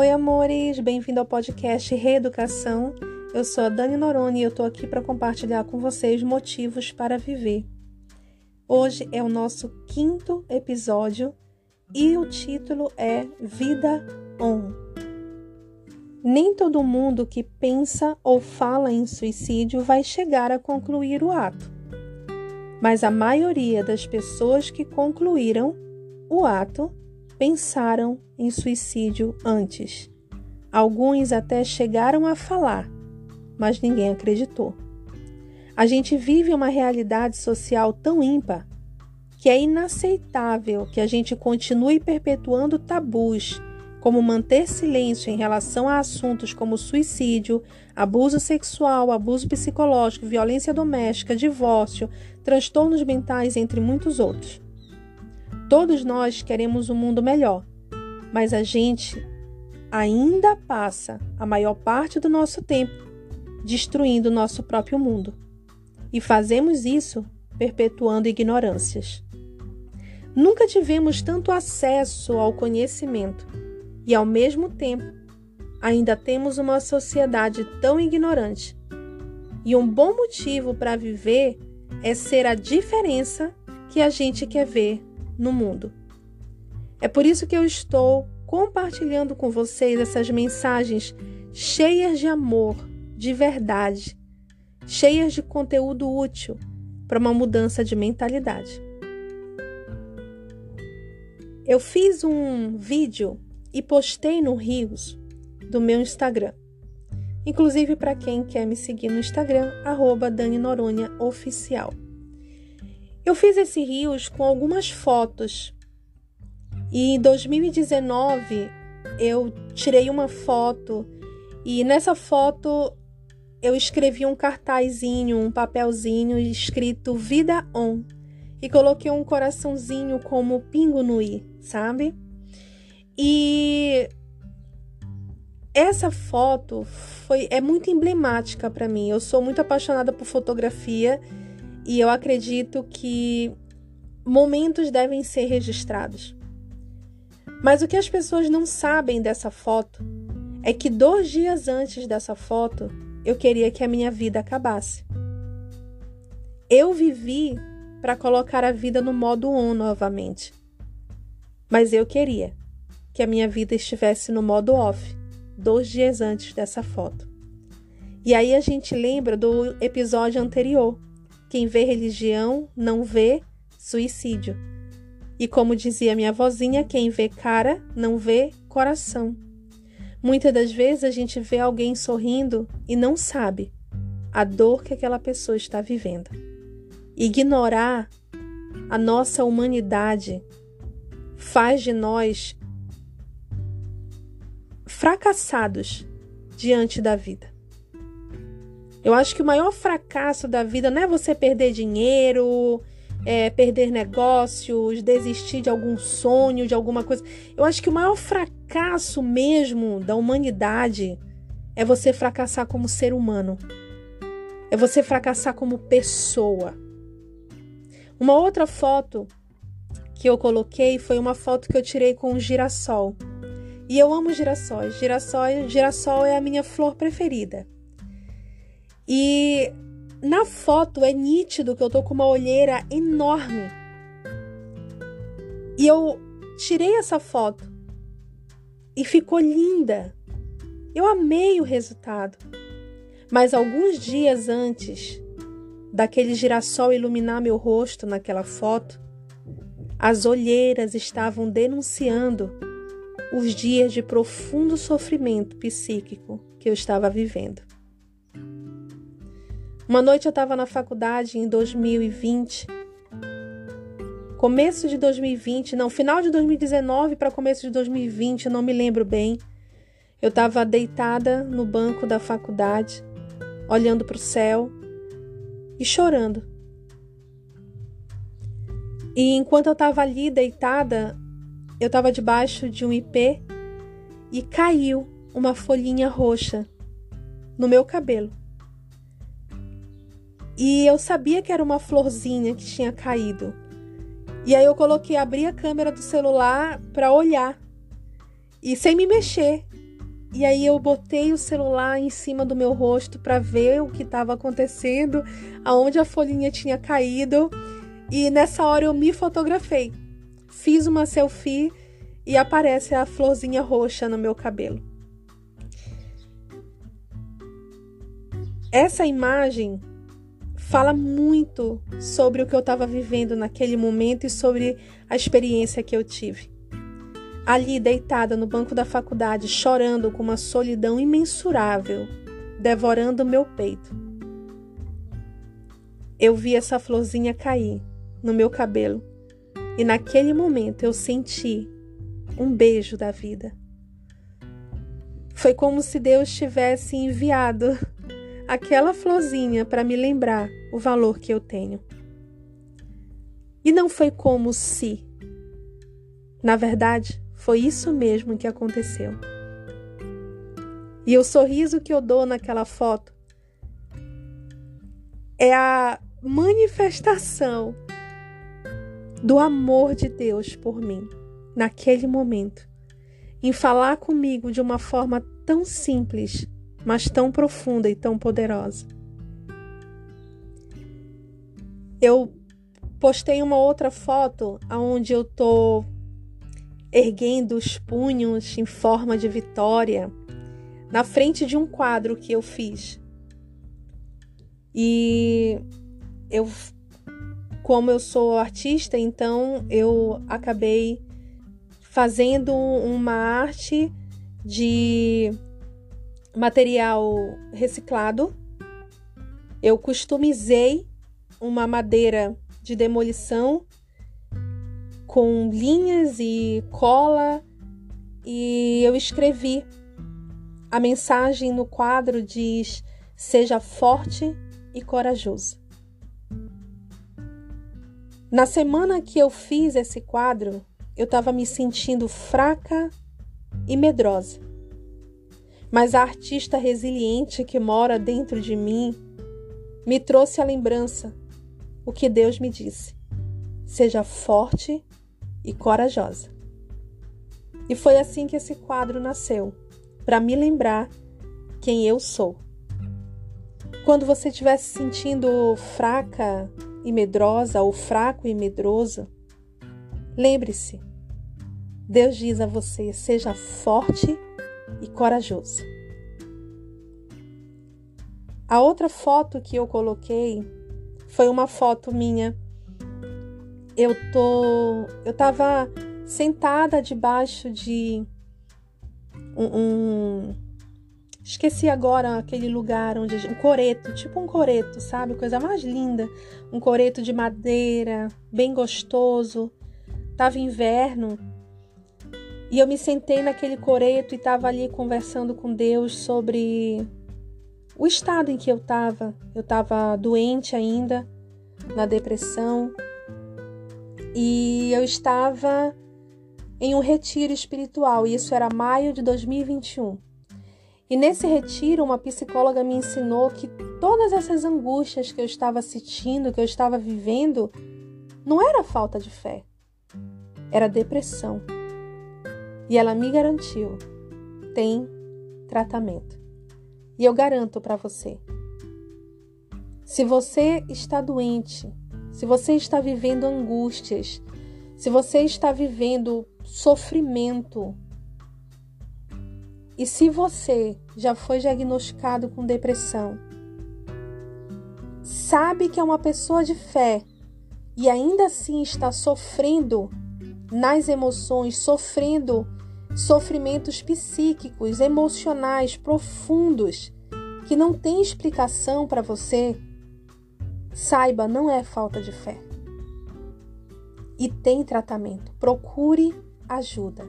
Oi, amores, bem-vindo ao podcast Reeducação. Eu sou a Dani Noroni e eu tô aqui para compartilhar com vocês motivos para viver. Hoje é o nosso quinto episódio e o título é Vida On. Nem todo mundo que pensa ou fala em suicídio vai chegar a concluir o ato, mas a maioria das pessoas que concluíram o ato pensaram em suicídio antes. Alguns até chegaram a falar, mas ninguém acreditou. A gente vive uma realidade social tão ímpar que é inaceitável que a gente continue perpetuando tabus, como manter silêncio em relação a assuntos como suicídio, abuso sexual, abuso psicológico, violência doméstica, divórcio, transtornos mentais, entre muitos outros. Todos nós queremos um mundo melhor, mas a gente ainda passa a maior parte do nosso tempo destruindo o nosso próprio mundo. E fazemos isso perpetuando ignorâncias. Nunca tivemos tanto acesso ao conhecimento e, ao mesmo tempo, ainda temos uma sociedade tão ignorante. E um bom motivo para viver é ser a diferença que a gente quer ver no mundo. É por isso que eu estou compartilhando com vocês essas mensagens cheias de amor, de verdade, cheias de conteúdo útil para uma mudança de mentalidade. Eu fiz um vídeo e postei no Rios do meu Instagram. Inclusive para quem quer me seguir no Instagram, arroba Dani Noronha Oficial. Eu fiz esse rios com algumas fotos. E em 2019 eu tirei uma foto e nessa foto eu escrevi um cartazinho, um papelzinho escrito Vida On e coloquei um coraçãozinho como pingo no i, sabe? E essa foto foi é muito emblemática para mim. Eu sou muito apaixonada por fotografia e eu acredito que momentos devem ser registrados. Mas o que as pessoas não sabem dessa foto é que dois dias antes dessa foto eu queria que a minha vida acabasse. Eu vivi para colocar a vida no modo on novamente. Mas eu queria que a minha vida estivesse no modo off, dois dias antes dessa foto. E aí a gente lembra do episódio anterior, quem vê religião não vê suicídio. E como dizia minha vozinha, quem vê cara não vê coração. Muitas das vezes a gente vê alguém sorrindo e não sabe a dor que aquela pessoa está vivendo. Ignorar a nossa humanidade faz de nós fracassados diante da vida. Eu acho que o maior fracasso da vida não é você perder dinheiro, é, perder negócios, desistir de algum sonho, de alguma coisa. Eu acho que o maior fracasso mesmo da humanidade é você fracassar como ser humano. É você fracassar como pessoa. Uma outra foto que eu coloquei foi uma foto que eu tirei com um girassol. E eu amo girassóis. Girassol, girassol é a minha flor preferida. E na foto é nítido que eu tô com uma olheira enorme. E eu tirei essa foto e ficou linda. Eu amei o resultado. Mas alguns dias antes daquele girassol iluminar meu rosto naquela foto, as olheiras estavam denunciando os dias de profundo sofrimento psíquico que eu estava vivendo. Uma noite eu estava na faculdade em 2020, começo de 2020, não, final de 2019 para começo de 2020, eu não me lembro bem. Eu estava deitada no banco da faculdade, olhando para o céu e chorando. E enquanto eu estava ali deitada, eu estava debaixo de um ipê e caiu uma folhinha roxa no meu cabelo. E eu sabia que era uma florzinha que tinha caído. E aí eu coloquei, abri a câmera do celular para olhar. E sem me mexer. E aí eu botei o celular em cima do meu rosto para ver o que estava acontecendo, aonde a folhinha tinha caído. E nessa hora eu me fotografei. Fiz uma selfie e aparece a florzinha roxa no meu cabelo. Essa imagem fala muito sobre o que eu estava vivendo naquele momento e sobre a experiência que eu tive. Ali, deitada no banco da faculdade, chorando com uma solidão imensurável, devorando meu peito. Eu vi essa florzinha cair no meu cabelo e naquele momento eu senti um beijo da vida. Foi como se Deus tivesse enviado aquela florzinha para me lembrar o valor que eu tenho. E não foi como se. Na verdade, foi isso mesmo que aconteceu. E o sorriso que eu dou naquela foto é a manifestação do amor de Deus por mim, naquele momento, em falar comigo de uma forma tão simples, mas tão profunda e tão poderosa. Eu postei uma outra foto onde eu tô erguendo os punhos em forma de vitória na frente de um quadro que eu fiz. E eu, como eu sou artista, então eu acabei fazendo uma arte de material reciclado. Eu customizei uma madeira de demolição com linhas e cola e eu escrevi. A mensagem no quadro diz: Seja forte e corajoso. Na semana que eu fiz esse quadro, eu estava me sentindo fraca e medrosa. Mas a artista resiliente que mora dentro de mim me trouxe a lembrança o que Deus me disse: seja forte e corajosa. E foi assim que esse quadro nasceu, para me lembrar quem eu sou. Quando você estiver se sentindo fraca e medrosa ou fraco e medroso, lembre-se, Deus diz a você: seja forte e corajoso. A outra foto que eu coloquei foi uma foto minha eu tô. Eu tava sentada debaixo de um, um, Esqueci agora aquele lugar onde. Um coreto, tipo um coreto, sabe? Coisa mais linda. Um coreto de madeira, bem gostoso. Tava inverno. E eu me sentei naquele coreto e tava ali conversando com Deus sobre o estado em que eu tava. Eu tava doente ainda, na depressão e eu estava em um retiro espiritual, e isso era maio de 2021. E nesse retiro, uma psicóloga me ensinou que todas essas angústias que eu estava sentindo, que eu estava vivendo, não era falta de fé, era depressão. E ela me garantiu: tem tratamento. E eu garanto para você: se você está doente, se você está vivendo angústias, se você está vivendo sofrimento, e se você já foi diagnosticado com depressão, sabe que é uma pessoa de fé e ainda assim está sofrendo nas emoções, sofrendo sofrimentos psíquicos, emocionais profundos que não tem explicação para você, Saiba, não é falta de fé. E tem tratamento. Procure ajuda.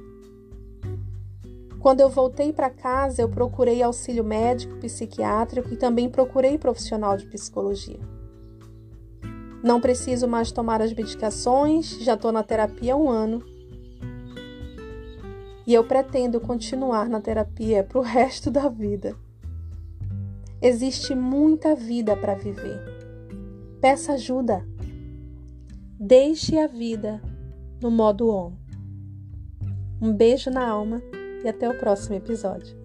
Quando eu voltei para casa, eu procurei auxílio médico, psiquiátrico e também procurei profissional de psicologia. Não preciso mais tomar as medicações, já estou na terapia há um ano. E eu pretendo continuar na terapia para o resto da vida. Existe muita vida para viver. Peça ajuda. Deixe a vida no modo on. Um beijo na alma e até o próximo episódio.